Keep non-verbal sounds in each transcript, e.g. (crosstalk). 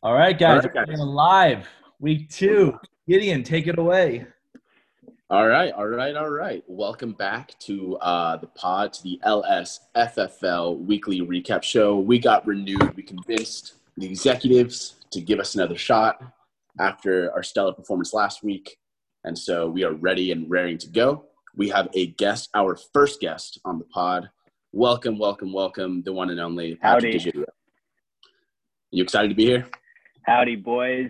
All right, guys, All right, guys. we're live. Week two. Gideon, take it away. All right, all right, all right. Welcome back to uh, the pod, to the LSFFL weekly recap show. We got renewed. We convinced the executives to give us another shot after our stellar performance last week. And so we are ready and raring to go. We have a guest, our first guest on the pod. Welcome, welcome, welcome, the one and only Patrick Howdy. DeGidio. You excited to be here? Howdy, boys.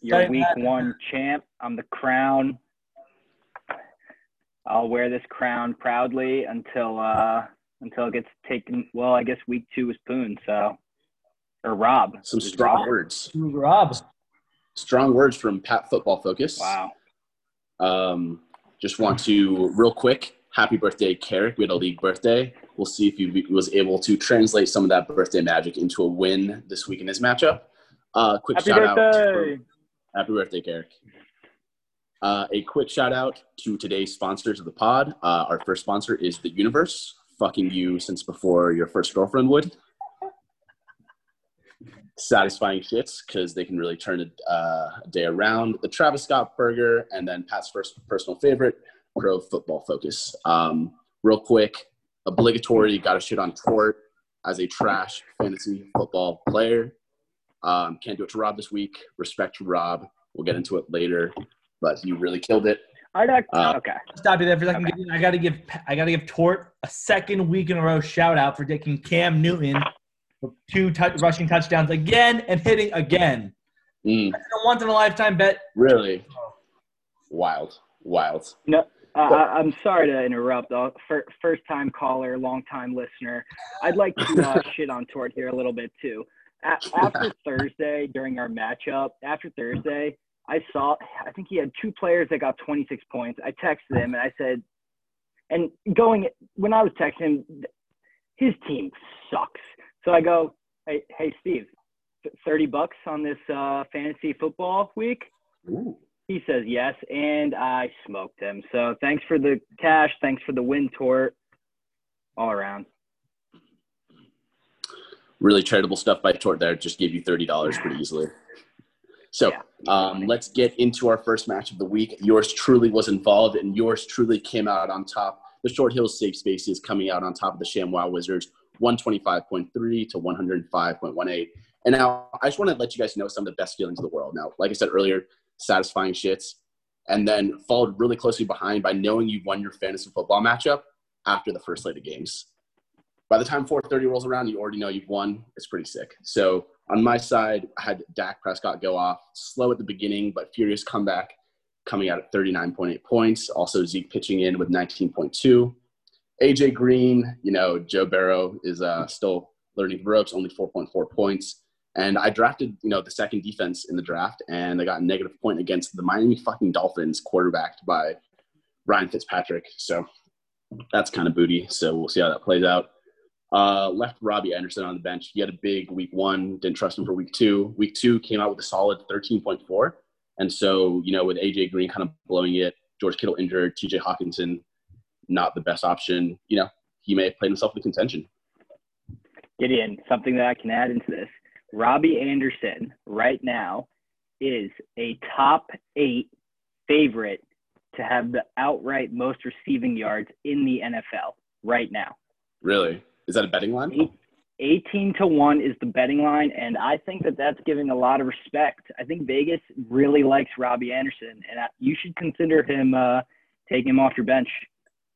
Your Sorry, week Matt. one champ. I'm the crown. I'll wear this crown proudly until uh until it gets taken. Well, I guess week two is Poon, so or Rob. Some strong Rob? words. Rob. Strong words from Pat Football Focus. Wow. Um, just want to real quick, happy birthday, Carrick. We had a league birthday. We'll see if he was able to translate some of that birthday magic into a win this week in his matchup. Uh, quick Happy shout out. birthday. To, happy birthday, Carrick. Uh, a quick shout out to today's sponsors of the pod. Uh, our first sponsor is the Universe, fucking you since before your first girlfriend would. Satisfying shits because they can really turn a, uh, day around. The Travis Scott burger, and then Pat's first personal favorite, Pro Football Focus. Um, real quick, obligatory, got to shit on Tort as a trash fantasy football player. Um, can't do it to Rob this week. Respect to Rob. We'll get into it later, but you really killed it. I don't, Uh, okay. Stop you there for a second. Okay. I gotta give I gotta give Tort a second week in a row shout out for taking Cam Newton for two tou- rushing touchdowns again and hitting again. Mm, That's a once in a lifetime bet. really wild, wild. No, uh, I- I'm sorry to interrupt. Uh, fir- first time caller, long time listener. I'd like to uh, (laughs) shit on Tort here a little bit too. (laughs) After Thursday, during our matchup, after Thursday, I saw, I think he had two players that got 26 points. I texted him and I said, and going, when I was texting him, his team sucks. So I go, hey, hey Steve, 30 bucks on this uh, fantasy football week? Ooh. He says yes, and I smoked him. So thanks for the cash. Thanks for the win, Tort. All around. Really charitable stuff by Tort there. Just gave you thirty dollars pretty easily. So Yeah. um, let's get into our first match of the week. Yours truly was involved, and yours truly came out on top. The Short Hills Safe Spaces coming out on top of the ShamWow Wizards, one twenty five point three to one hundred five point one eight. And now I just want to let you guys know some of the best feelings of the world. Now, like I said earlier, satisfying shits, and then followed really closely behind by knowing you won your fantasy football matchup after the first slate of games by the time 430 rolls around, you already know you've won. It's pretty sick. So on my side, I had Dak Prescott go off slow at the beginning, but furious comeback coming out at 39.8 points. Also Zeke pitching in with 19.2. AJ Green, you know, Joe Burrow is uh, still learning the ropes, only 4.4 points. And I drafted, you know, the second defense in the draft, and I got a negative point against the Miami fucking Dolphins, quarterbacked by Ryan Fitzpatrick. So that's kind of booty. So we'll see how that plays out. Uh, left Robbie Anderson on the bench. He had a big week one. Didn't trust him for week two. Week two came out with a solid 13.4. And so, you know, with AJ Green kind of blowing it, George Kittle injured, TJ Hockenson not the best option, you know, he may have played himself into contention. Gideon, something that I can add into this. Robbie Anderson right now is a top eight favorite to have the outright most receiving yards in the NFL right now. Really? Is that a betting line? Eight- 18 to 1 is the betting line, and I think that that's giving a lot of respect. I think Vegas really likes Robbie Anderson, and I, you should consider him uh, taking him off your bench.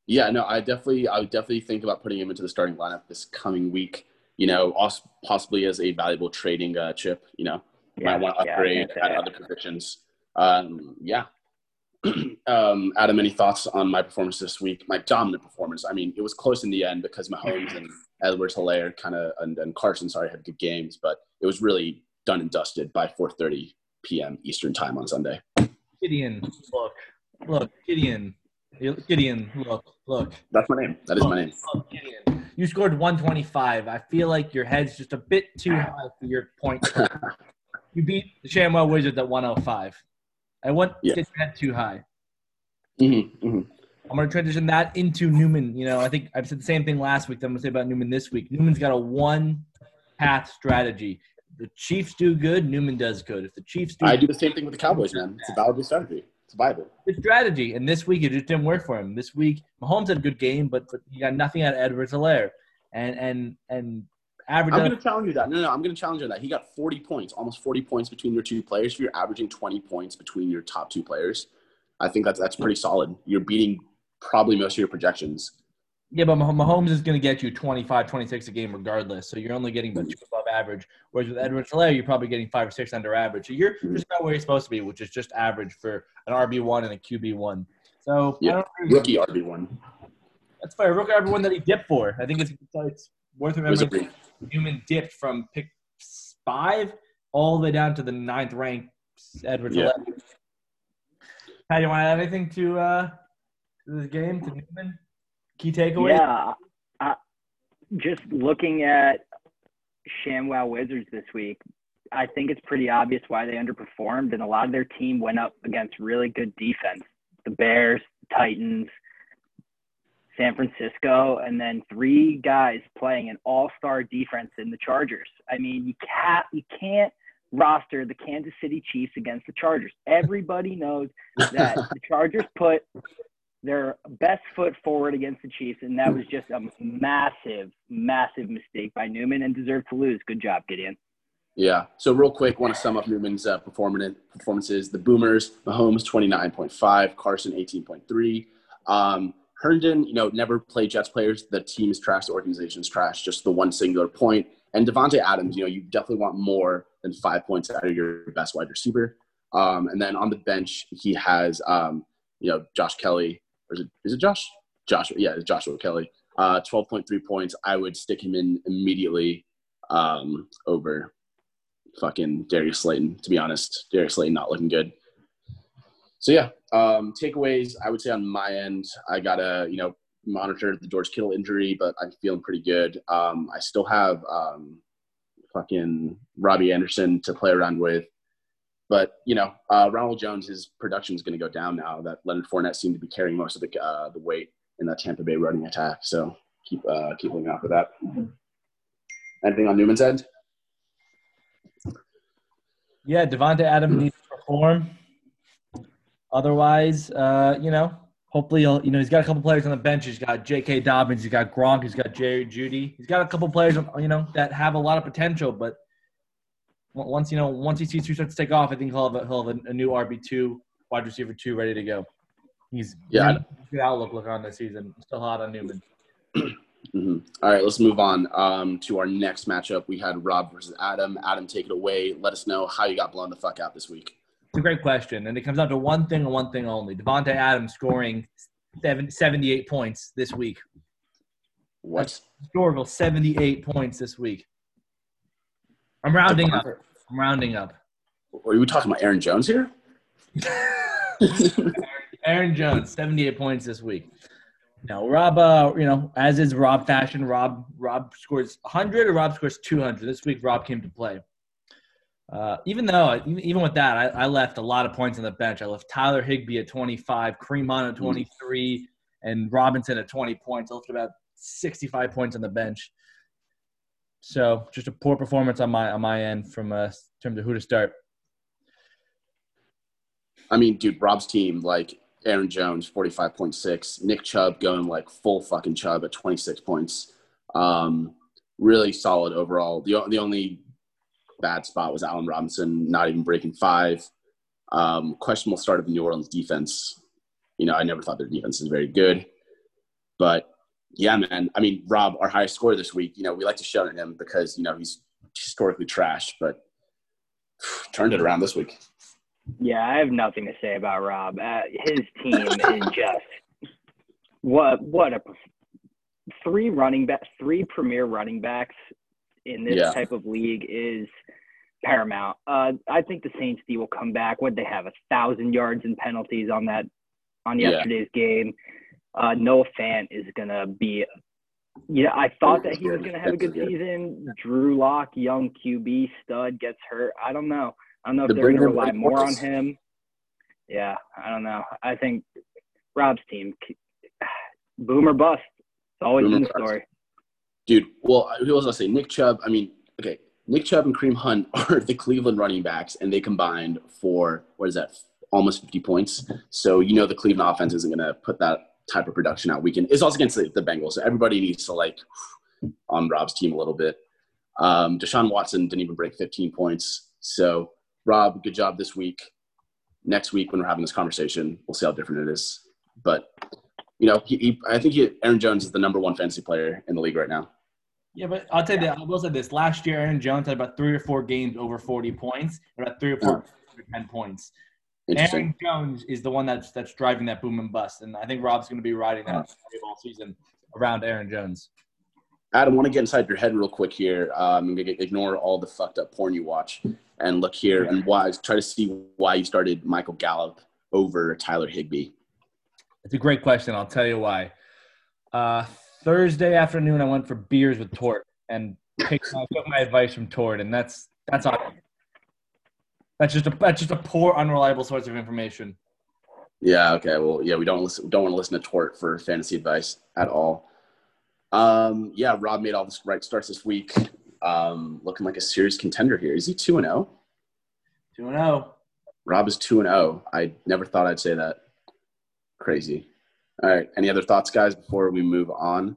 Yeah, no, I definitely, I would definitely think about putting him into the starting lineup this coming week. You know, also possibly as a valuable trading uh, chip. You know, might want to upgrade think at other positions. Um, yeah. (clears throat) um, Adam, any thoughts on my performance this week? My dominant performance. I mean, it was close in the end because Mahomes and Edwards Helaire kind of and, and Carson, sorry, had good games, but it was really done and dusted by 4:30 p.m. Eastern time on Sunday. Gideon, look, look, Gideon, Gideon, look, look. That's my name. That is my name. Look, Gideon. You scored 125. I feel like your head's just a bit too high for your point. (laughs) you beat the ShamWow Wizards at 105. I want Yeah. get your head too high. Mm-hmm, mm-hmm. I'm going to transition that into Newman. You know, I think I've said the same thing last week that I'm going to say about Newman this week. Newman's got a one path strategy. the Chiefs do good, Newman does good. If the Chiefs do, I do the same thing with the Cowboys, man. It's a valid strategy. It's viable. good strategy. And this week it just didn't work for him. This week Mahomes had a good game, but, but he got nothing out of Edwards Helaire. And and and average I'm going to challenge you that. No, no, I'm going to challenge you on that. He got 40 points, almost 40 points between your two players. If you're averaging 20 points between your top two players, I think that's that's pretty solid. You're beating probably most of your projections. Yeah, but Mah- Mahomes is going to get you 25, 26 a game regardless. So you're only getting about hmm. two above average. Whereas with Edwards Helaire, you're probably getting five or six under average. So you're just about where you're supposed to be, which is just average for an RB1 and a QB1. So I Yeah. Rookie RB one. That's fair. Rookie RB1 that he dipped for. I think it's, it's worth Was remembering. It Newman dipped from pick five all the way down to the ninth ranked Edwards Yeah. Helaire. Pat, you want to add anything to, uh, to this game, to Newman? Key takeaways? Yeah, I, just looking at ShamWow Wizards this week, I think it's pretty obvious why they underperformed, and a lot of their team went up against really good defense. The Bears, Titans, San Francisco, and then three guys playing an all-star defense in the Chargers. I mean, you can't you can't roster the Kansas City Chiefs against the Chargers. Everybody knows that the (laughs) Chargers put their best foot forward against the Chiefs, and that was just a massive, massive mistake by Newman and deserved to lose. Good job, Gideon. Yeah. So real quick, want to sum up Newman's uh, performances. The Boomers, Mahomes twenty nine point five, Carson eighteen point three. Um, Herndon, you know, never played Jets players. The team is trash. The organization is trash. Just the one singular point. And Davante Adams, you know, you definitely want more than five points out of your best wide receiver. Um, and then on the bench, he has, um, you know, Josh Kelley. Or is it, is it Josh? Joshua, yeah, Joshua Kelley. Uh, 12.3 points. I would stick him in immediately um, over fucking Darius Slayton, to be honest. Darius Slayton not looking good. So yeah, um, takeaways. I would say on my end, I gotta you know monitor the George Kittle injury, but I'm feeling pretty good. Um, I still have um, fucking Robbie Anderson to play around with, but you know uh, Ronald Jones, his production is going to go down now that Leonard Fournette seemed to be carrying most of the uh, the weight in that Tampa Bay running attack. So keep uh, keep looking out for that. Anything on Newman's end? Yeah, Davante Adams needs to perform. Otherwise, uh, you know, hopefully he'll, you know, he's got a couple players on the bench. He's got J.K. Dobbins, he's got Gronk, he's got Jerry Jeudy. He's got a couple players, you know, that have a lot of potential. But once you know, once he sees who starts to take off, I think he'll have a, he'll have a, a new RB two, wide receiver two, ready to go. He's Yeah, good outlook look on this season. Still hot on Newman. (clears throat) hmm All right, let's move on um, to our next matchup. We had Rob versus Adam. Adam, take it away. Let us know how you got blown the fuck out this week. It's a great question, and it comes down to one thing and one thing only: Davante Adams scoring seven, 78 points this week. What? historical 78 points this week. I'm rounding up. I'm rounding up. Are you talking about Aaron Jones here? (laughs) Aaron Jones, 78 points this week. Now, Rob, uh, you know, as is Rob fashion, Rob Rob scores 100 or Rob scores 200. This week, Rob came to play. Uh, even though, even, even with that, I, I left a lot of points on the bench. I left Tyler Higbee at 25, Kareem Hunt at 23, and Robinson at 20 points. I left about 65 points on the bench. So, just a poor performance on my on my end from uh, in terms of who to start. I mean, dude, Rob's team, like Aaron Jones, 45.6. Nick Chubb going like full fucking Chubb at 26 points. Um, really solid overall. The, the only bad spot was Allen Robinson not even breaking five. Um, questionable start of the New Orleans defense. You know, I never thought their defense was very good. But yeah, man. I mean, Rob, our highest scorer this week, you know, we like to shout at him because, you know, he's historically trash, but (sighs) turned it around this week. Yeah, I have nothing to say about Rob. Uh, his team is (laughs) just what what a three running back, three premier running backs in this Yeah. type of league is paramount. Uh, I think the Saints D will come back. What they have a thousand yards and penalties on that on Yeah. yesterday's game. Uh, Noah Fant is gonna be. Yeah, I thought that he was gonna have a good season. Drew Lock, young QB stud, gets hurt. I don't know. I don't know if The they're going to rely more on him. Yeah, I don't know. I think Rob's team, (sighs) boomer bust. It's always Boomer been the story. Dude, well, who else I say? Nick Chubb. I mean, okay, Nick Chubb and Kareem Hunt (laughs) are the Cleveland running backs, and they combined for what is that? Almost 50 points. So you know the Cleveland offense isn't going to put that type of production out weekend. It's also against the, the Bengals. So everybody needs to like on Rob's team a little bit. Um, Deshaun Watson didn't even break 15 points. So Rob, good job this week. Next week when we're having this conversation, we'll see how different it is. But you know, he, he, I think he, Aaron Jones is the number one fantasy player in the league right now. Yeah, but I'll tell you that. I will say this. Last year, Aaron Jones had about three or four games over 40 points, about three or four oh. 10 points. Aaron Jones is the one that's that's driving that boom and bust, and I think Rob's going to be riding that all season around Aaron Jones. Adam, I want to get inside your head real quick here. Um, ignore all the fucked up porn you watch and look here and why. Try to see why you started Michael Gallup over Tyler Higbee. It's a great question. I'll tell you why. Uh, Thursday afternoon, I went for beers with Tort and picked, I took my advice from Tort, and that's that's awesome. That's just a that's just a poor, unreliable source of information. Yeah. Okay. Well, yeah, we don't listen. Don't want to listen to Tort for fantasy advice at all. Um, yeah, Rob made all the right starts this week. Um, looking like a serious contender here. Is he two and zero? Oh? Two and zero. Oh. Rob is two and zero. I never thought I'd say that. Crazy. All right. Any other thoughts, guys, before we move on?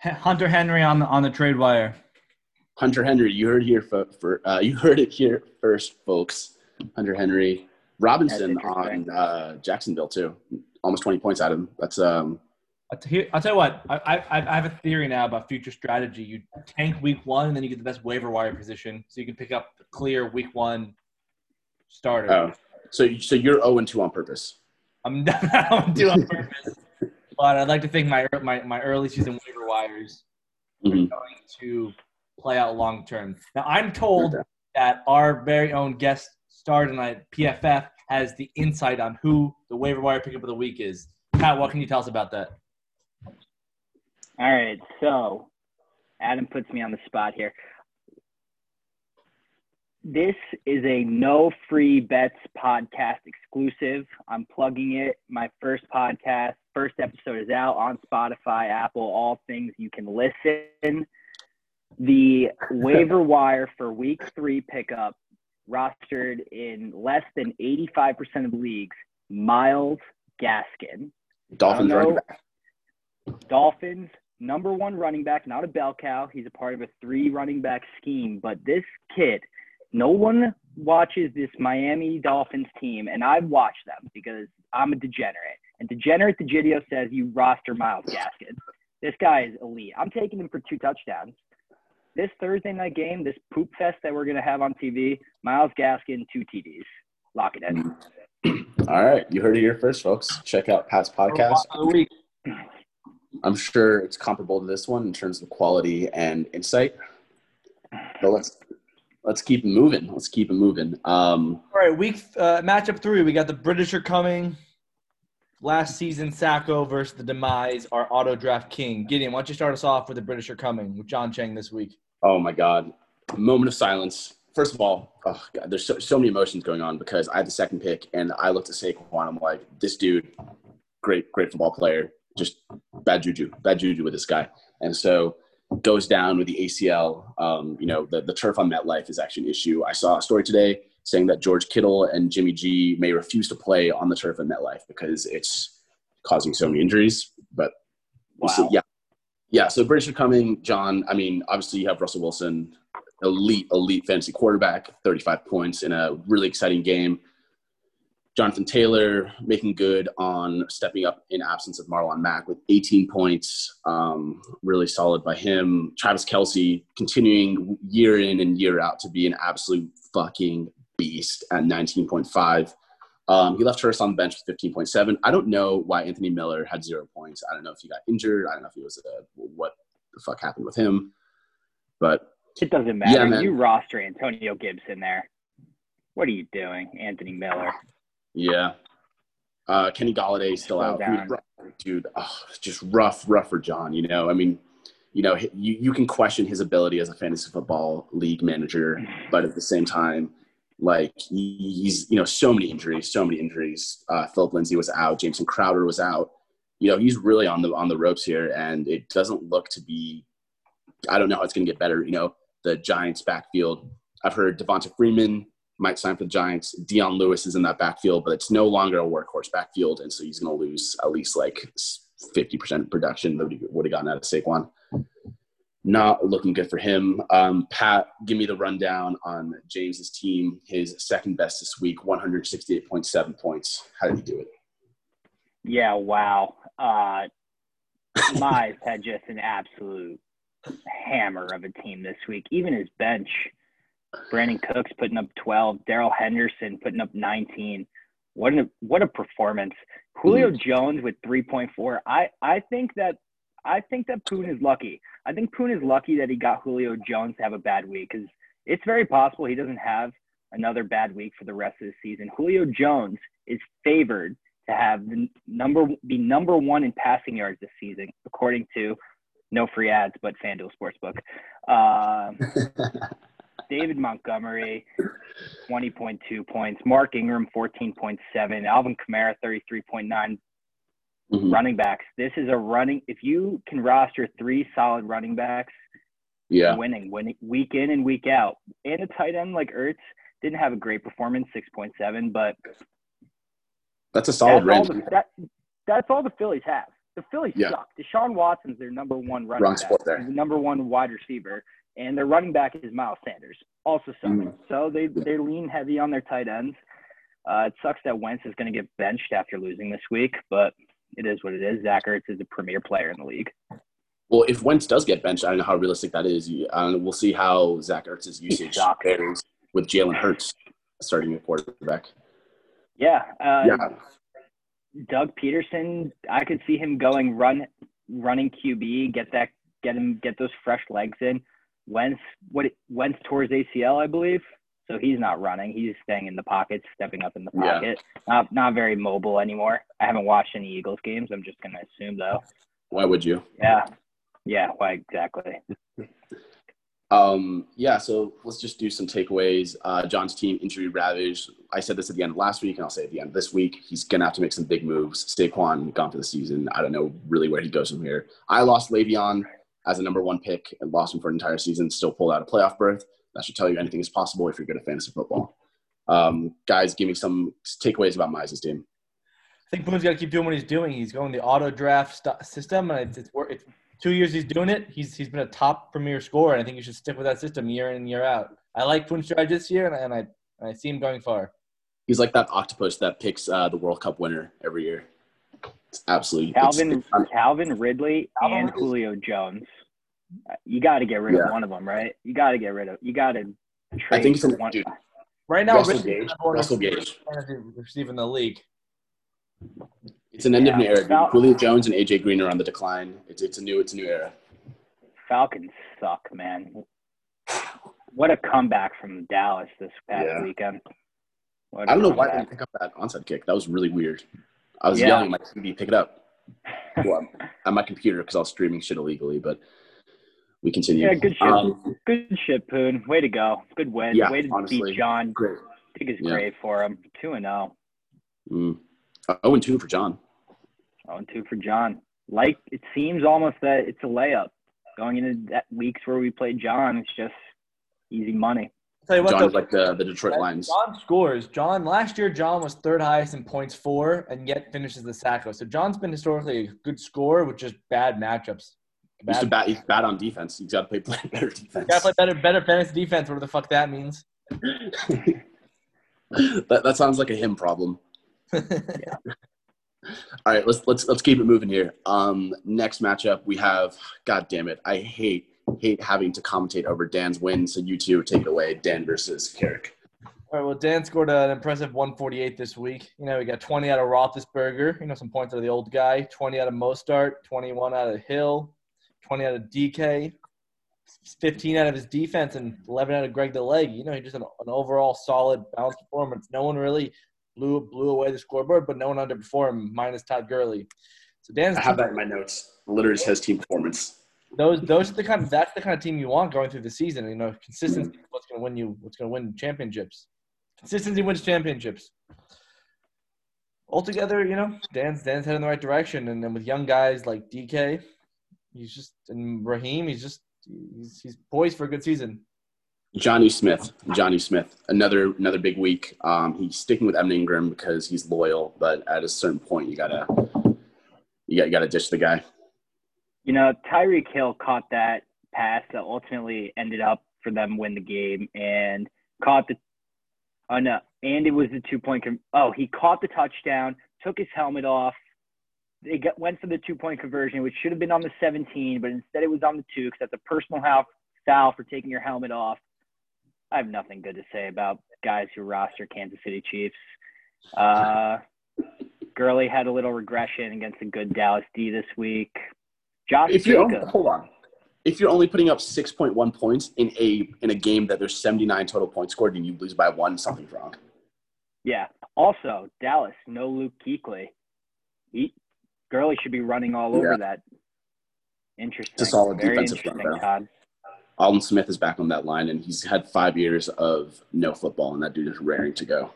Hunter Henry on the on the trade wire. Hunter Henry, you heard here for, for uh, you heard it here first, folks. Hunter Henry, Robinson on uh, Jacksonville too. Almost twenty points out of him. That's um. I'll tell you what. I, I I have a theory now about future strategy. You tank week one, and then you get the best waiver wire position, so you can pick up the clear week one starter. Oh, so so you're zero oh and two on purpose. I'm (laughs) not do on purpose, (laughs) but I'd like to think my my, my early season waiver wires mm-hmm. are going to play out long term. Now I'm told okay. that our very own guest star tonight, PFF, has the insight on who the waiver wire pickup of the week is. Pat, what can you tell us about that? All right, so Adam puts me on the spot here this is a no free bets podcast exclusive. I'm plugging it. My first podcast, first episode is out on Spotify, Apple, all things you can listen. The (laughs) waiver wire for week three pickup rostered in less than 85% of leagues, Myles Gaskin. Dolphins running back. Dolphins number one running back, not a bell cow. He's a part of a three running back scheme, but this kid – no one watches this Miami Dolphins team, and I've watched them because I'm a degenerate. And Degenerate Digidio says you roster Myles Gaskin. This guy is elite. I'm taking him for two touchdowns. This Thursday night game, this poop fest that we're going to have on TV, Myles Gaskin, two TDs. Lock it in. Mm-hmm. All right. You heard it here first, folks. Check out Pat's podcast. I'm sure it's comparable to this one in terms of quality and insight. But let's let's keep moving. Let's keep it moving. Um, All right, week uh, matchup three. We got the British are coming. Last season, Sacko versus the Demise, our auto draft king. Gideon, why don't you start us off with the British are coming with John Chang this week? Oh my God, moment of silence. First of all, oh God, there's so, so many emotions going on because I had the second pick and I looked at Saquon. I'm like, this dude, great, great football player. Just bad juju, bad juju with this guy. And so goes down with the ACL, um, you know, the, the turf on MetLife is actually an issue. I saw a story today saying that George Kittle and Jimmy G may refuse to play on the turf at MetLife because it's causing so many injuries. But wow. yeah, yeah. So British are coming, John. I mean, obviously you have Russell Wilson, elite, elite fantasy quarterback, 35 points in a really exciting game. Jonathan Taylor making good on stepping up in absence of Marlon Mack with 18 points. Um, really solid by him. Travis Kelce continuing year in and year out to be an absolute fucking beast at 19.5. Um, he left Hurst on the bench with 15.7. I don't know why Anthony Miller had zero points. I don't know if he got injured. I don't know if he was a, what the fuck happened with him. But it doesn't matter. Yeah, you roster Antonio Gibson there. What are you doing, Anthony Miller? Yeah. Uh, Kenny Golladay still out. Dude, oh, just rough, rough for John. You know, I mean, you know, you, you can question his ability as a fantasy football league manager, but at the same time, like he's, you know, so many injuries, so many injuries. Uh, Phillip Lindsay was out. Jamison Crowder was out. You know, he's really on the on the ropes here, and it doesn't look to be I don't know how it's going to get better. You know, the Giants backfield. I've heard Devonta Freeman might sign for the Giants. Dion Lewis is in that backfield, but it's no longer a workhorse backfield, and so he's going to lose at least like fifty percent production that he would have gotten out of Saquon. Not looking good for him. Um, Pat, give me the rundown on James's team. His second best this week, one hundred sixty-eight point seven points. How did he do it? Yeah, wow. Uh, Mize had (laughs) just an absolute hammer of a team this week. Even his bench, Brandin Cooks putting up 12, Darrell Henderson putting up 19. What a what a performance! Julio mm. Jones with 3.4. I I think that I think that Poon is lucky. I think Poon is lucky that he got Julio Jones to have a bad week because it's very possible he doesn't have another bad week for the rest of the season. Julio Jones is favored to have the number be number one in passing yards this season, according to no free ads, but FanDuel Sportsbook. Uh, (laughs) David Montgomery, 20.2 points. Mark Ingram, 14.7. Alvin Kamara, 33.9. Mm-hmm. Running backs. This is a running. If you can roster three solid running backs, yeah, winning, winning week in and week out. And a tight end like Ertz didn't have a great performance, 6.7, but that's a solid that's range. All the, that, that's all the Phillies have. The Phillies yeah. suck. Deshaun Watson's their number one running Wrong back. There. He's the number one wide receiver, and their running back is Miles Sanders, also sucks. Mm. So they they lean heavy on their tight ends. Uh, it sucks that Wentz is going to get benched after losing this week, but it is what it is. Zach Ertz is a premier player in the league. Well, if Wentz does get benched, I don't know how realistic that is. we'll see how Zach Ertz's usage varies with Jalen Hurts starting at quarterback. Yeah. Uh, yeah. Doug Pederson, I could see him going run, running QB, get that, get him, get those fresh legs in. Wentz, what Wentz towards ACL, I believe. So he's not running. He's staying in the pocket, stepping up in the pocket. Yeah. Not not very mobile anymore. I haven't watched any Eagles games. I'm just gonna assume though. Why would you? Yeah. Yeah, why exactly? (laughs) Um, yeah, so let's just do some takeaways. Uh, John's team injury ravaged. I said this at the end of last week, and I'll say at the end of this week. He's gonna have to make some big moves. Saquon gone for the season. I don't know really where he goes from here. I lost Le'Veon as a number one pick and lost him for an entire season. Still pulled out a playoff berth. That should tell you anything is possible if you're good at fantasy football. Um, guys, give me some takeaways about Mize's team. I think Boone's got to keep doing what he's doing. He's going the auto draft st- system, and it's, it's, it's two years he's doing it. He's he's been a top premier scorer, and I think you should stick with that system year in and year out. I like Poon's strategy this year, and I, and I, and I see him going far. He's like that octopus that picks uh, the World Cup winner every year. It's absolutely Calvin it's, it's, Calvin Ridley and Julio Jones. Uh, you got to get rid yeah. of one of them, right? You got to get rid of. You got to. I think it's one. Dude, right now, Russell Gage. Russell Gage. Receiving the league. It's an end yeah. of an era. Fal- Julio Jones and AJ Green are on the decline. It's it's a new it's a new era. Falcons suck, man. What a comeback from Dallas this past yeah. weekend. What I don't know why they didn't pick up that onside kick. That was really weird. I was yeah. yelling at my TV, pick it up. well, (laughs) on my computer because I was streaming shit illegally, but we continue. Yeah, good shit. Um, good shit, Poon. Way to go. Good win. Yeah, Way to honestly, beat John. Great. I think it's yeah. great for him. 2 and 0. Mm. 0 and 2 for John. 0 and 2 for John. Like it seems almost that it's a layup going into that weeks where we played John. It's just easy money. I'll tell you what, John's though, like the, the Detroit Lions. John scores. John last year, John was third highest in points four, and yet finishes the sack. So John's been historically a good scorer with just bad matchups. Bad. He's, bad, he's bad on defense. He's got to play, play (laughs) better defense. Got to play better, better fantasy defense. Whatever the fuck that means. (laughs) that that sounds like a him problem. (laughs) yeah. All right, let's let's let's keep it moving here. Um, next matchup we have. God damn it, I hate hate having to commentate over Dan's win. So you two take it away. Dan versus Carrick. All right. Well, Dan scored an impressive 148 this week. You know, we got 20 out of Roethlisberger. You know, some points out of the old guy. 20 out of Mostert. 21 out of Hill. 20 out of DK. 15 out of his defense and 11 out of Greg the Leg. You know, he just an, an overall solid, balanced performance. No one really blew blew away the scoreboard, but no one underperformed minus Todd Gurley. So Dan's I have that in my notes. Literally says team performance. Those those are the kind of that's the kind of team you want going through the season. You know, consistency is what's going to win you. What's going to win championships. Consistency wins championships. Altogether, you know, Dan's Dan's heading in the right direction, and then with young guys like DK, he's just and Raheem, he's just he's, he's poised for a good season. Jonnu Smith, Jonnu Smith, another another big week. Um, he's sticking with Evan Engram because he's loyal, but at a certain point, you gotta you got you gotta ditch the guy. You know, Tyreek Hill caught that pass that ultimately ended up for them win the game, and caught the. Oh no! And it was the two point. Oh, he caught the touchdown, took his helmet off. They got, went for the two point conversion, which should have been on the 17, but instead it was on the two because that's a personal foul for taking your helmet off. I have nothing good to say about guys who roster Kansas City Chiefs. Uh, Gurley had a little regression against a good Dallas D this week. Josh if you're hold on, if you're only putting up six point one points in a in a game that there's seventy nine total points scored and you lose by one, something's wrong. Yeah. Also, Dallas, no Luke Kuechly. He, Gurley should be running all over Yeah. that. Interesting. It's a solid Very defensive front. Aldon Smith is back on that line, and he's had five years of no football, and that dude is raring to go.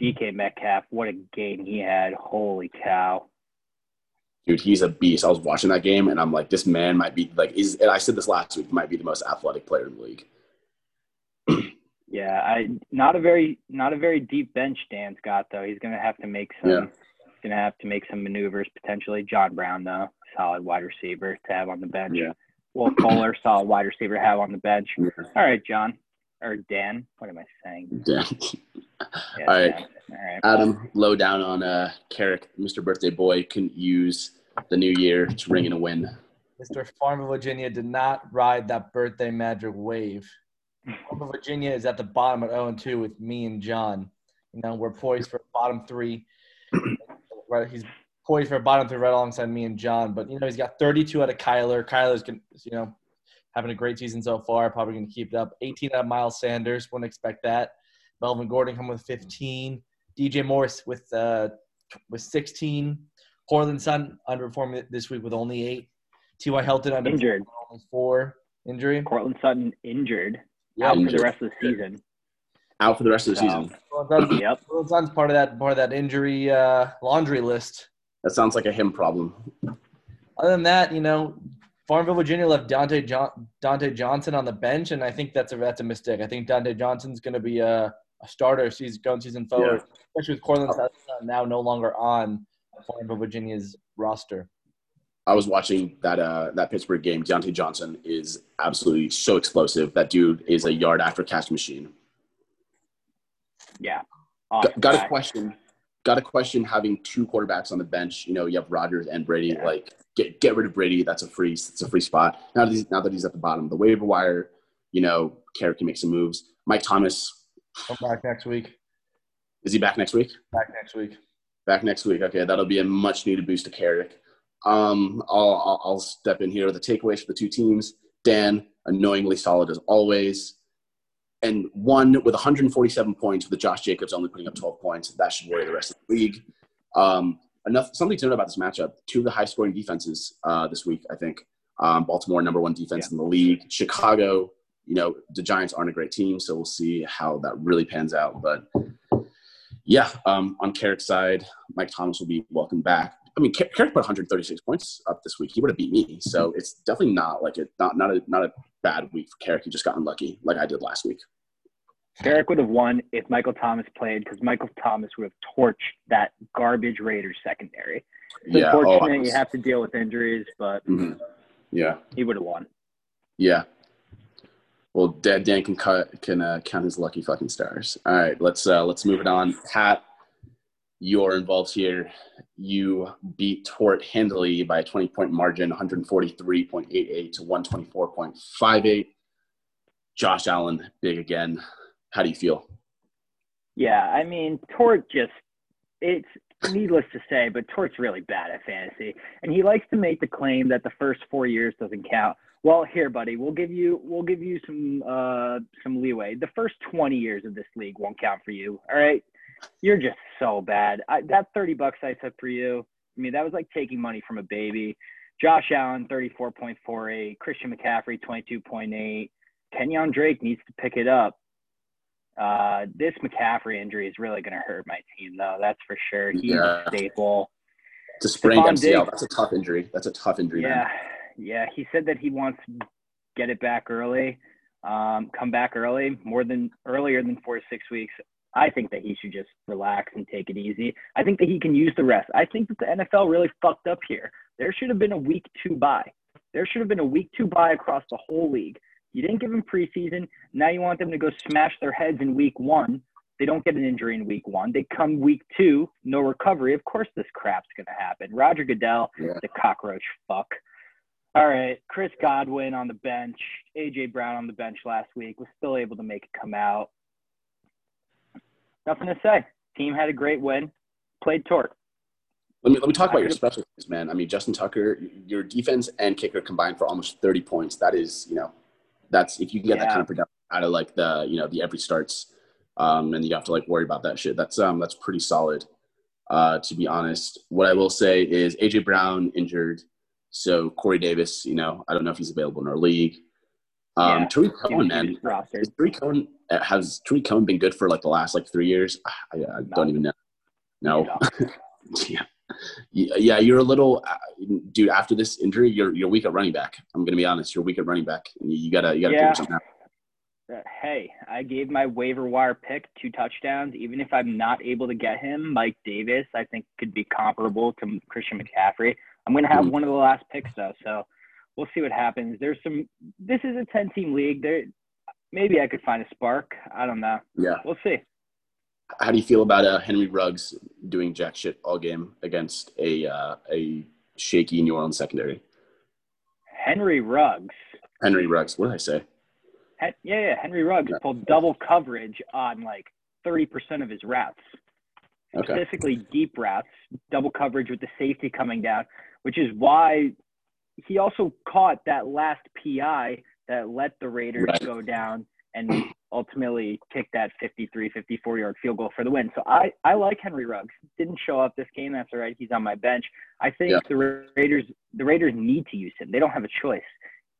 DK Metcalf, what a game he had. Holy cow. Dude, he's a beast. I was watching that game, and I'm like, this man might be like, is and I said this last week, might be the most athletic player in the league. (clears throat) Yeah, I not a very not a very deep bench Dan's got though. He's gonna have to make some Yeah. he's gonna have to make some maneuvers potentially. John Brown though, solid wide receiver to have on the bench. Yeah. Will Fuller, (clears throat) solid wide receiver to have on the bench. Yeah. All right, John. Or Dan. What am I saying? Yeah. Yeah, All right. Dan. All right. Adam, low down on uh, Carrick, Mr. Birthday Boy, couldn't use the new year to ring in a win. Mr. Farmer Virginia did not ride that birthday magic wave. Farmer Virginia is at the bottom at 0 2 with me and John. You know, we're poised for bottom three. (clears throat) right, he's poised for bottom three right alongside me and John. But you know, he's got 32 out of Kyler. Kyler's you know having a great season so far. Probably going to keep it up. 18 out of Miles Sanders. Wouldn't expect that. Melvin Gordon coming with 15. DJ Morris with uh with 16. Courtland Sutton underperforming this week with only eight. T.Y. Hilton underperforming Injured. only four injury. Courtland Sutton injured Yeah, out for the rest of the season. Out for the rest of the So- season. Courtland Sutton's- Yep. Courtland Sutton's part of that part of that injury uh, laundry list. That sounds like a him problem. Other than that, you know, Farmville, Virginia left Dante John- Dante Johnson on the bench, and I think that's a that's a mistake. I think Dante Johnson's going to be a, a starter season going season forward, especially with Courtland Sutton now no longer on Farmville, Virginia's roster. I was watching that uh, that Pittsburgh game. Diontae Johnson is absolutely so explosive. That dude is a yard after catch machine. Yeah. Got, Awesome got a question. Got a question. Having two quarterbacks on the bench, you know, you have Rodgers and Brady. Yeah. Like, get get rid of Brady. That's a free. It's a free spot. Now that he's now that he's at the bottom of the waiver wire, you know, Carrick can make some moves. Mike Thomas Come back next week. is he back next week? Back next week. Back next week. Okay, that'll be a much needed boost to Carrick. Um, I'll, I'll step in here. With the takeaways for the two teams: Dan, annoyingly solid as always, and one with 147 points with Josh Jacobs only putting up 12 points. That should worry the rest of the league. Um, enough something to note about this matchup: two of the high scoring defenses uh, this week. I think um, Baltimore number one defense in the league. Chicago, you know, the Giants aren't a great team, so we'll see how that really pans out. But yeah, um, on Carrick's side, Mike Thomas will be welcome back. I mean, Car- Carrick put 136 points up this week. He would have beat me, so it's definitely not like a not not a not a bad week for Carrick. He just got unlucky, like I did last week. Derek would have won if Michael Thomas played because Michael Thomas would have torched that garbage Raiders secondary. It's Yeah, oh, unfortunate was- you have to deal with injuries, but mhm. yeah, he would have won. yeah. Well, Dad Dan can cut can uh, count his lucky fucking stars. All right, let's uh, let's move it on. Pat, you're involved here. You beat Tort handily by a 20 point margin, 143.88 to 124.58. Josh Allen, big again. How do you feel? Yeah, I mean, Tort just, it's needless to say, but Tort's really bad at fantasy. And he likes to make the claim that the first four years doesn't count. Well, here, buddy, we'll give you we'll give you some uh some leeway. The first 20 years of this league won't count for you. All right. You're just so bad. I, that 30 bucks I took for you, I mean, that was like taking money from a baby. Josh Allen, 34.48. Christian McCaffrey, 22.8. Kenyon Drake needs to pick it up. Uh, this McCaffrey injury is really going to hurt my team, though. That's for sure. He's Yeah. a staple. It's a sprained MCL. Diggs. That's a tough injury. That's a tough injury. Yeah, Man. Yeah. He said that he wants to get it back early, um, come back early, more than earlier than four to six weeks. I think that he should just relax and take it easy. I think that he can use the rest. I think that the NFL really fucked up here. There should have been a week two bye. There should have been a week two bye across the whole league. You didn't give them preseason. Now you want them to go smash their heads in week one. They don't get an injury in week one. They come week two, no recovery. Of course, this crap's going to happen. Roger Goodell, Yeah. the cockroach fuck. All right, Chris Godwin on the bench, AJ Brown on the bench last week was still able to make it come out. Nothing to say. Team had a great win. Played torque. Let me let me talk about your special teams, man. I mean, Justin Tucker, your defense and kicker combined for almost 30 points. That is, you know, that's if you can get that kind of production out of like the, you know, the every starts, um, and you have to like worry about that shit. That's um that's pretty solid. Uh, to be honest, what I will say is AJ Brown injured, so Corey Davis, you know, I don't know if he's available in our league. Um, Yeah. Tarik Cohen, man, is Tarik Cohen uh, has Tarik Cohen been good for like the last like three years? I, I don't even know. No. (laughs) yeah. Yeah, you're a little, uh, dude. After this injury, you're you're weak at running back. I'm gonna be honest. You're weak at running back. You, you gotta you gotta Yeah. figure something out. Uh, hey, I gave my waiver wire pick two touchdowns. Even if I'm not able to get him, Mike Davis, I think could be comparable to Christian McCaffrey. I'm going to have Mhm. one of the last picks though, so we'll see what happens. There's some. This is a 10 team league. There, maybe I could find a spark. I don't know. Yeah. We'll see. How do you feel about uh, Henry Ruggs doing jack shit all game against a uh, a shaky New Orleans secondary? Henry Ruggs. Henry Ruggs. What did I say? Hen- yeah, yeah. Henry Ruggs Yeah. pulled double coverage on like 30% of his routes. Okay. specifically deep routes, double coverage with the safety coming down, which is why he also caught that last PI that let the Raiders Right. go down and ultimately kick that 53, 54 yard field goal for the win. So I, I like Henry Ruggs. Didn't show up this game. That's all right. He's on my bench. I think Yeah. the Raiders the Raiders need to use him. They don't have a choice.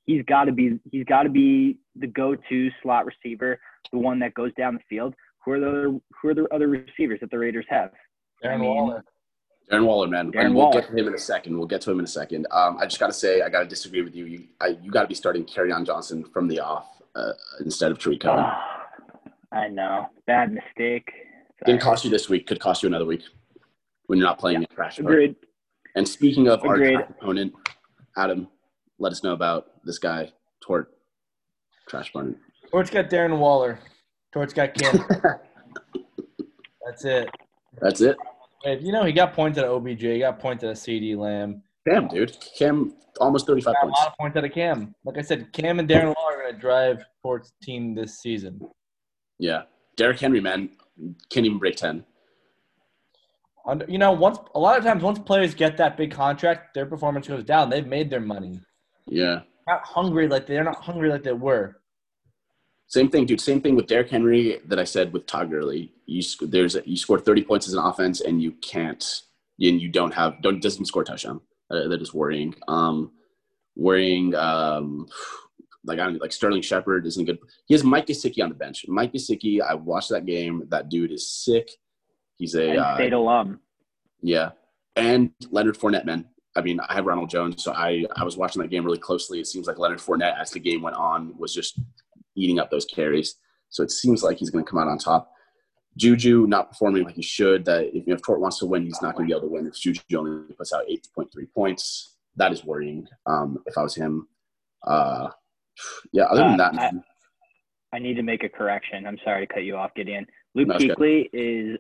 He's got to be he's got to be the go-to slot receiver, the one that goes down the field. Who are the other, who are the other receivers that the Raiders have? Darren I mean, Waller. Darren Waller, man. Darren and we'll Waller. get to him in a second. We'll get to him in a second. Um, I just got to say, I got to disagree with you. You, I, you got to be starting Carry Johnson from the off uh, instead of Tarik Cohen. Ah, I know. Bad mistake. Didn't cost you this week. Could cost you another week when you're not playing a trash. opponent. Agreed. And speaking of our Agreed. trash opponent, Adam, let us know about this guy, Tort, trash opponent. Torch got Darren Waller. Tort's got Cam. (laughs) That's it. That's it. You know, he got points at OBJ. He got points at CeeDee Lamb. Cam, dude. Cam, almost 35 Got a points. lot of points out of Cam. Like I said, Cam and Darren Waller are going to drive Torch's team this season. Yeah. Derrick Henry, man, can't even break 10. Under, you know, once a lot of times once players get that big contract, their performance goes down. They've made their money. Yeah. Not hungry like they're not hungry like they were. Same thing, dude. Same thing with Derrick Henry that I said with Todd Gurley. You sc- there's a, you scored 30 points as an offense, and you can't, and you don't have don't doesn't score touchdown. Uh, that is worrying. Um, worrying. Um, like I don't like Sterling Shepard isn't good. He has Mike Gesicki on the bench. Mike Gesicki, I watched that game. That dude is sick. He's a uh, State alum. yeah, and Leonard Fournette, man. I mean, I have Ronald Jones, so I I was watching that game really closely. It seems like Leonard Fournette, as the game went on, was just eating up those carries. So it seems like he's going to come out on top. Juju not performing like he should. That if, if Tort wants to win, he's not going to be able to win if Juju only puts out eight point three points. That is worrying. Um, if I was him, uh, yeah. Other than Uh, that, I- I need to make a correction. I'm sorry to cut you off, Gideon. Luke No. Kuechly is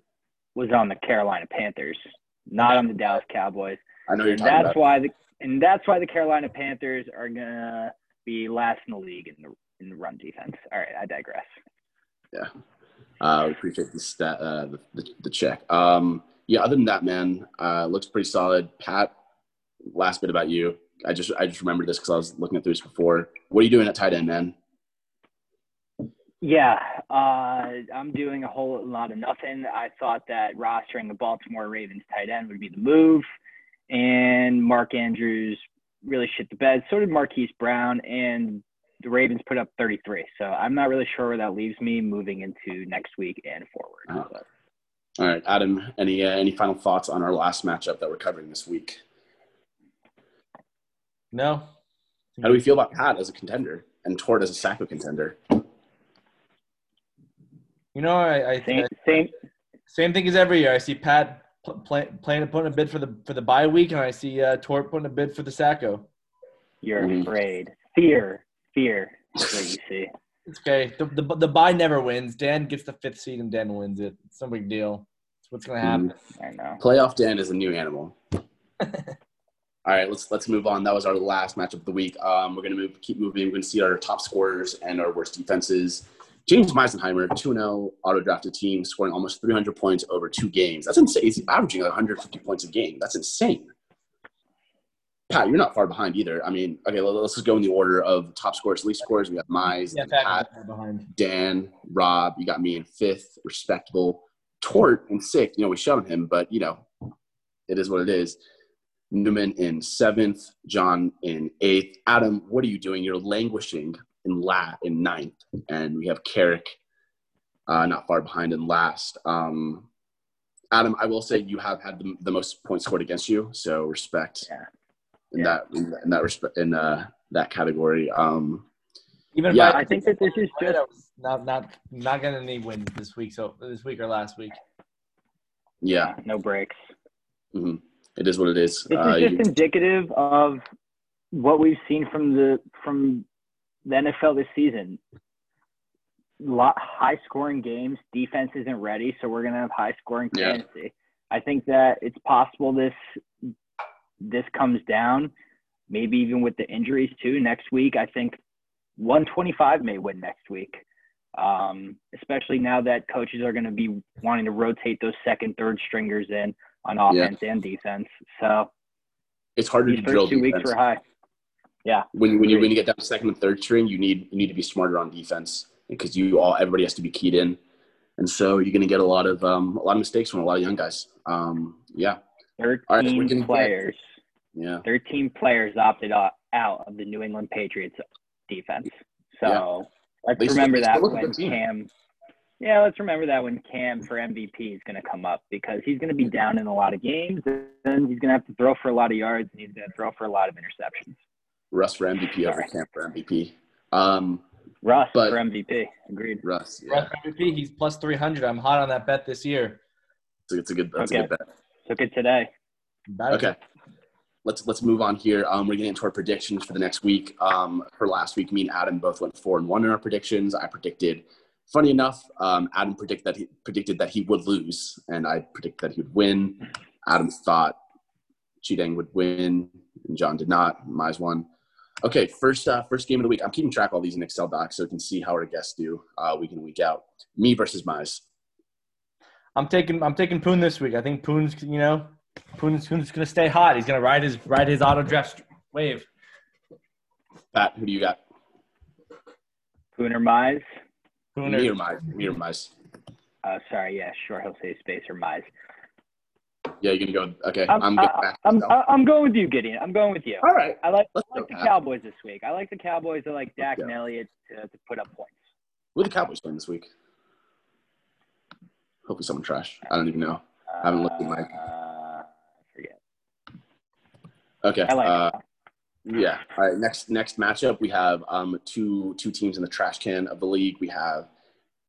was on the Carolina Panthers, not on the Dallas Cowboys. I know you're And talking that's about. why the and that's why the Carolina Panthers are gonna be last in the league in the in run defense. All right, I digress. Yeah, uh, we appreciate the stat, uh, the, the, the check. Um, yeah, other than that, man, uh, looks pretty solid. Pat, last bit about you. I just I just remembered this because I was looking at this before. What are you doing at tight end, man? Yeah, uh, I'm doing a whole lot of nothing. I thought that rostering the Baltimore Ravens tight end would be the move, and Mark Andrews really shit the bed. So did Marquise Brown, and the Ravens put up 33. So I'm not really sure where that leaves me moving into next week and forward. Uh, all right, Adam. Any uh, any final thoughts on our last matchup that we're covering this week? No. How do we feel about Pat as a contender and Tort as a Sacko contender. You know, I, I Same, same. same thing as every year. I see Pat pl- play, playing to putting a bid for the for the bye week, and I see uh, Tort putting a bid for the Sacko. You're Mhm. afraid. Fear, fear is what you see. It's okay. The, the the bye never wins. Dan gets the fifth seed, and Dan wins it. It's no big deal. It's what's gonna happen. I know. Playoff Dan is a new animal. (laughs) All right, let's let's move on. That was our last matchup of the week. Um, we're gonna move, keep moving. We're gonna see our top scorers and our worst defenses. James Meisenheimer, 2-0 auto drafted team, scoring almost 300 points over two games. That's insane. He's averaging like 150 points a game. That's insane. Pat, you're not far behind either. I mean, okay, let- let's just go in the order of top scorers, least scorers. We have Mize, Yeah, Pat Pat, is behind. Dan, Rob. You got me in fifth, respectable. Tort in sixth. You know, we shoved him, but you know, it is what it is. Newman in seventh, John in eighth. Adam, what are you doing? You're languishing in la in ninth, and we have Carrick uh, not far behind in last. Um, Adam, I will say you have had the, the most points scored against you, so respect Yeah. In Yeah. that in, that- in that respect in uh, that category. Um, Even Yeah, if I, I think that this is just not not not getting any wins this week. So this week or last week. yeah, no breaks. mhm. it is what it is. This Uh, is you- just indicative of what we've seen from the from the NFL this season. Lot high scoring games, defense isn't ready, so we're gonna have high scoring Yeah. fantasy. I think that it's possible this this comes down, maybe even with the injuries too. Next week, I think 125 may win next week. Um, especially now that coaches are going to be wanting to rotate those second, third stringers in on Yeah. offense and defense. So it's harder these to drill first two weeks defense. were high. Yeah, when you, when you when you get down to second and third string, you need you need to be smarter on defense because you all everybody has to be keyed in, and so you're going to get a lot of um, a lot of mistakes from a lot of young guys. Um, yeah, 13 All right, we're players. yeah, 13 players opted out out of the New England Patriots defense. So let's remember that still look a when. Cam. Yeah, let's remember that when Cam for MVP is going to come up because he's going to be down in a lot of games and he's going to have to throw for a lot of yards and he's going to throw for a lot of interceptions. Russ for MVP over Cam for MVP. Um, Russ But- for MVP. Agreed. Russ, yeah, Russ MVP, he's plus three hundred. I'm hot on that bet this year. it's a, it's a good that's a good bet. Took it today. Okay. Let's let's move on here. Um, we're getting into our predictions for the next week. Um, for last week, me and Adam both went four and one in our predictions. I predicted, funny enough, um, Adam predicted that he predicted that he would lose, and I predicted that he would win. Adam thought Chideng would win, and John did not. Mize won. Okay, first uh, first game of the week. I'm keeping track of all these in Excel docs so we can see how our guests do uh, week in week out. Me versus Mize. I'm taking I'm taking Poon this week. I think Poon's you know Poon's, Poon's gonna stay hot. He's gonna ride his ride his auto draft wave. Pat, who do you got? Pooner Mize. Poon Me or or Mize? Me or Mize? Uh, sorry, yeah, sure, he'll say space or Mize. Yeah, you're gonna go. Okay, I'm, I'm I, I'm, myself. I'm going with you, Gideon. I'm going with you. All right. I like, I like the Pat. Cowboys this week. I like the Cowboys. I like Dak Yeah. and Elliott to, to put up points. Who are the Cowboys playing this week? Hopefully someone trash. I don't even know. I haven't looked at my- Uh, forget. Okay. I like uh, yeah. All right. Next next matchup, we have um, two two teams in the trash can of the league. We have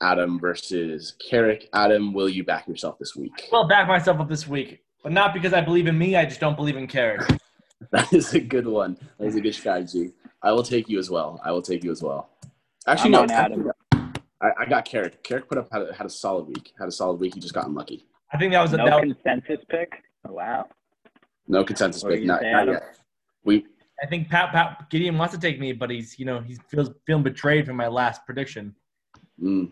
Adam versus Carrick. Adam, will you back yourself this week? Well, back myself up this week, but not because I believe in me. I just don't believe in Carrick. (laughs) That is a good one. That is a good strategy. I will take you as well. I will take you as well. Actually, I'm no. on Adam. I, I got Carrick. Carrick put up had a, had a solid week. Had a solid week. He just got unlucky. I think that was a No that was, consensus pick. Oh, wow. No consensus What pick. you Not, say, not yet. We I think Pat Pat Gideon wants to take me, but he's you know he feels feeling betrayed from my last prediction. Mm,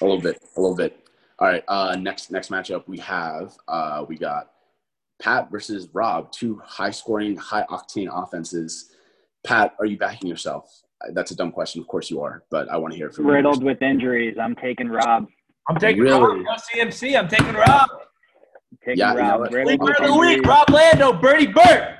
a little bit, a little bit. All right. Uh, next next matchup we have uh, we got Pat versus Rob, two high scoring, high octane offenses. Pat, are you backing yourself? That's a dumb question. Of course you are, but I want to hear it from you. Riddled with injuries. I'm taking Rob. I'm taking Really? Rob. No CMC. I'm taking Rob. Taking Yeah, you know Rob. what? Riddled Sleeper with of the week. Rob Lando. Birdie Bird.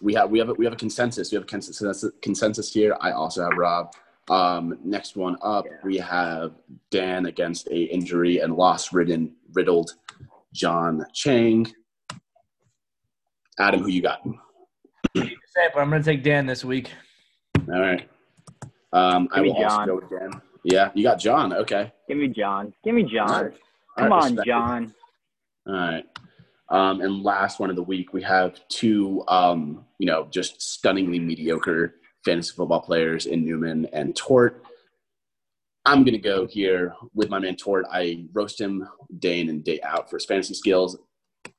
We have we have a, we have a consensus. We have a consensus consensus here. I also have Rob. Um, next one up, Yeah. we have Dan against a injury and loss ridden riddled John Chang. Adam, who you got? I hate to say it, but I'm gonna take Dan this week. All right. Um, I Give me will also John. go with Dan. Yeah, you got John. Okay. Give me John. Give me John. Right. Come right, on, it. John. All right. Um, and last one of the week, we have two, um, you know, just stunningly mediocre fantasy football players in Newman and Tort. I'm going to go here with my man Tort. I roast him day in and day out for his fantasy skills,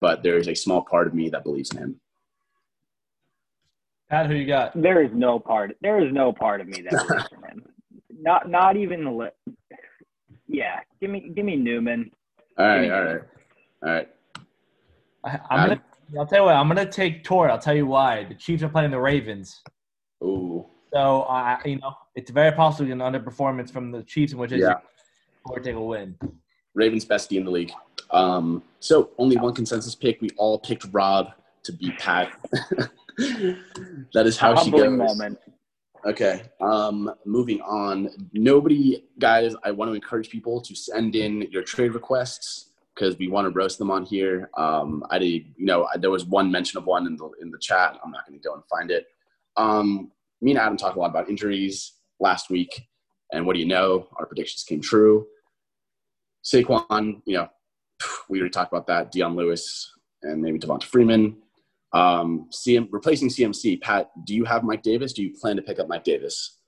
but there is a small part of me that believes in him. Pat, who you got? There is no part. There is no part of me that (laughs) believes in him. Not not even the. Li- yeah, give me give me Newman. All right, Give me all Newman. right, all right. I, I'm gonna. I'll tell you what. I'm gonna take Tor. I'll tell you why. The Chiefs are playing the Ravens, Ooh, so I, you know, it's very possible an underperformance from the Chiefs, in which is Yeah. Tor take a win. Ravens bestie in the league. Um, so only one consensus pick. We all picked Rob to beat Pat. (laughs) that is how she goes. Moment. Okay. Um, moving on. Nobody, guys. I want to encourage people to send in your trade requests because we want to roast them on here. Um, I did, you know, I, there was one mention of one in the in the chat. I'm not going to go and find it. Um, me and Adam talked a lot about injuries last week, and what do you know? Our predictions came true. Saquon, you know, we already talked about that. Dion Lewis and maybe Devonta Freeman. Um, CM, replacing CMC. Pat, do you have Mike Davis? Do you plan to pick up Mike Davis?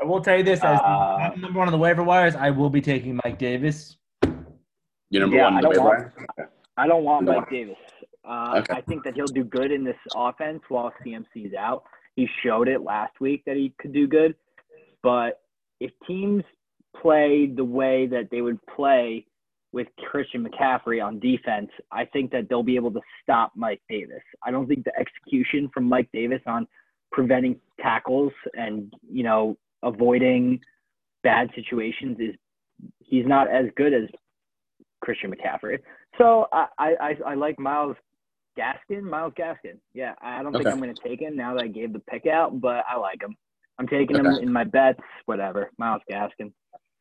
I will tell you this: as Uh, number one on the waiver wires, I will be taking Mike Davis. You're number Yeah, one I in the don't waiver want- wire? I don't want No. Mike Davis. Uh, Okay. I think that he'll do good in this offense while CMC's out. He showed it last week that he could do good. But if teams play the way that they would play with Christian McCaffrey on defense, I think that they'll be able to stop Mike Davis. I don't think the execution from Mike Davis on preventing tackles and, you know, avoiding bad situations is he's not as good as Christian McCaffrey. So I, I, I- like Myles Gaskin. Myles Gaskin. Yeah, I don't think Okay. I'm going to take him now that I gave the pick out, but I like him. I'm taking him in my bets. Whatever. Myles Gaskin.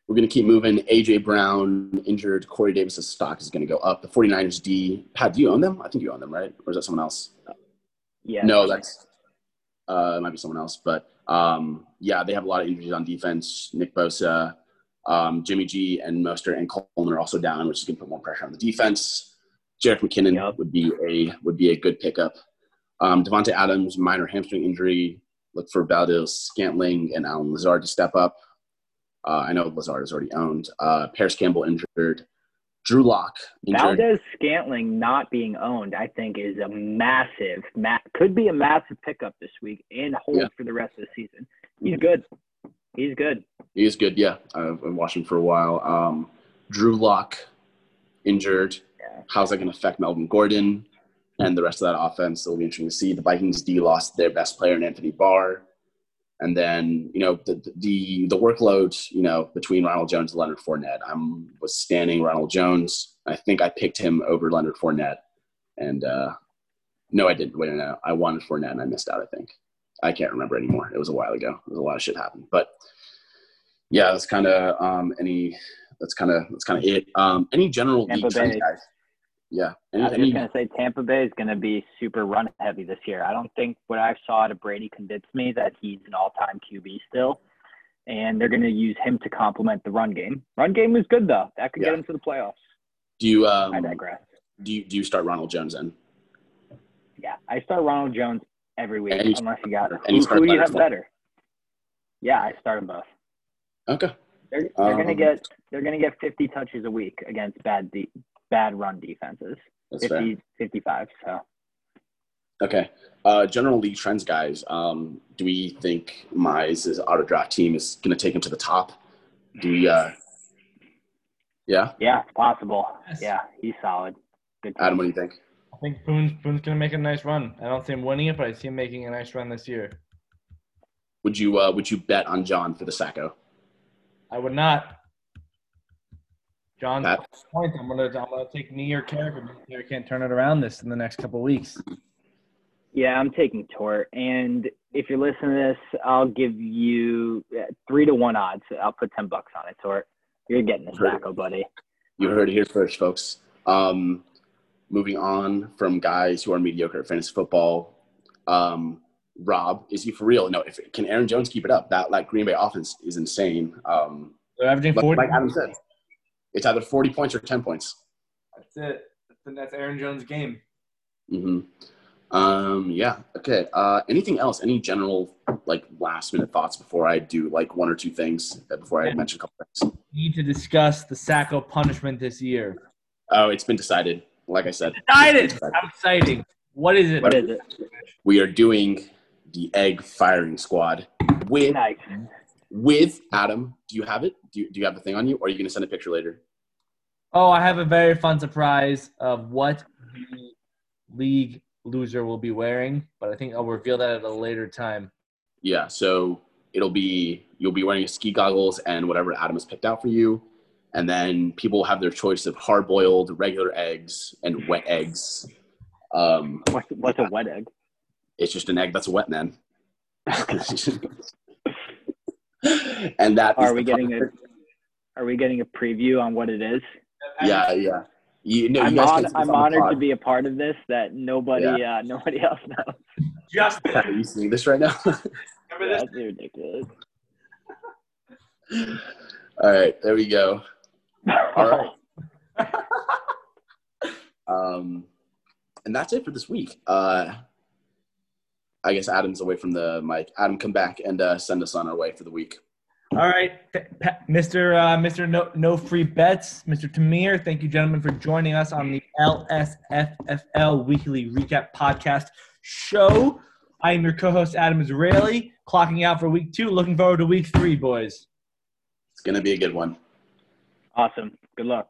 We're going to keep moving. AJ Brown injured. Corey Davis's stock is going to go up. The 49ers D. Pat, do you own them? I think you own them, right? Or is that someone else? Yeah. No, that's uh, it might be someone else. But um, yeah, they have a lot of injuries on defense. Nick Bosa, um, Jimmy G, and Mostert and Coleman are also down, which is going to put more pressure on the defense. Jerick McKinnon Yep. would be a would be a good pickup. Um, Davante Adams minor hamstring injury. Look for Valdes-Scantling and Allen Lazard to step up. Uh, I know Lazard is already owned. Uh, Parris Campbell injured. Drew Lock injured. Valdez Scantling not being owned, I think, is a massive, ma- could be a massive pickup this week and hold Yeah. for the rest of the season. He's good. He's good. He's good, yeah. I've been watching for a while. Um, Drew Lock injured. Yeah. How's that going to affect Melvin Gordon and the rest of that offense? It'll be interesting to see. The Vikings D lost their best player in Anthony Barr. And then, you know, the the the workload, you know, between Ronald Jones and Leonard Fournette. I'm was standing Ronald Jones. I think I picked him over Leonard Fournette. And uh, no, I didn't. Wait, no, I wanted Fournette and I missed out. I think I can't remember anymore. It was a while ago. There was a lot of shit happened, but yeah, that's kind of um, any. That's kind of that's kind of it. Um, any general Tampa league trends, guys? Yeah. Any, I was any, just gonna say Tampa Bay is gonna be super run heavy this year. I don't think what I saw out of Brady convinced me that he's an all time QB still, and they're gonna use him to complement the run game. Run game was good though. That could Yeah. get him to the playoffs. do you um, I digress. do you do you start Ronald Jones in? Yeah, I start Ronald Jones every week And unless you got and who, who do you have better? Yeah, I start them both. Okay. They're, they're gonna Um, get they're gonna get 50 touches a week against bad de- bad run defenses. That's fair. 55. So Okay. Uh, general league trends, guys. Um, do we think Mize' auto draft team is going to take him to the top? Do we? Uh, yeah, yeah, it's possible. Yes. Yeah, he's solid. Good. Adam, what do you think? I think Boone's, Boone's gonna make a nice run. I don't see him winning it, but I see him making a nice run this year. Would you uh, would you bet on John for the Sacko? I would not. John's Pat? point. I'm gonna I'm gonna take me or Carrick. If me or Carrick can't turn it around this in the next couple of weeks. Yeah, I'm taking Tort. And if you're listening to this, I'll give you uh, three to one odds. I'll put 10 bucks on it, Tort. You're getting this Heard it. Buddy. You heard it here first, folks. Um, moving on from guys who are mediocre at fantasy football, um, Rob, is he for real? No, if can Aaron Jones keep it up? That like Green Bay offense is insane. Um, They're averaging 40. like Adam said, it's either 40 points or 10 points. That's it. That's, that's Aaron Jones' game. hmm Um, yeah. Okay. Uh, anything else? Any general like last minute thoughts before I do like one or two things uh, before I mention a couple things? We need to discuss the Sacko punishment this year. Oh, it's been decided. Like I said, Decided. How exciting. What is it? What is it? we are doing the egg firing squad with Nice. With Adam. Do you have it? Do you, do you have the thing on you, or are you going to send a picture later? Oh, I have a very fun surprise of what the league loser will be wearing, but I think I'll reveal that at a later time. Yeah. So it'll be you'll be wearing ski goggles and whatever Adam has picked out for you, and then people will have their choice of hard boiled, regular eggs, and wet eggs. Um, What's what's a wet egg? it's just an egg that's wet, man. (laughs) (laughs) (laughs) and that is Are we the getting a. Are we getting a preview on what it is? Yeah, yeah. You, no, I'm guys on, can see this I'm honored to be a part of this that nobody uh, nobody (laughs) else knows. Just (laughs) Are you seeing this right now? remember this? That's ridiculous. All right, there we go. All right. Um, and that's it for this week. Uh, I guess Adam's away from the mic. Adam, come back and uh, send us on our way for the week. All right, Mr. Uh, Mr. No, no free bets, Mr. Tamir. Thank you, gentlemen, for joining us on the LSFFL Weekly Recap Podcast Show. I am your co-host Adam Israeli, clocking out for week two. Looking forward to week three, boys. It's gonna be a good one. Awesome. Good luck.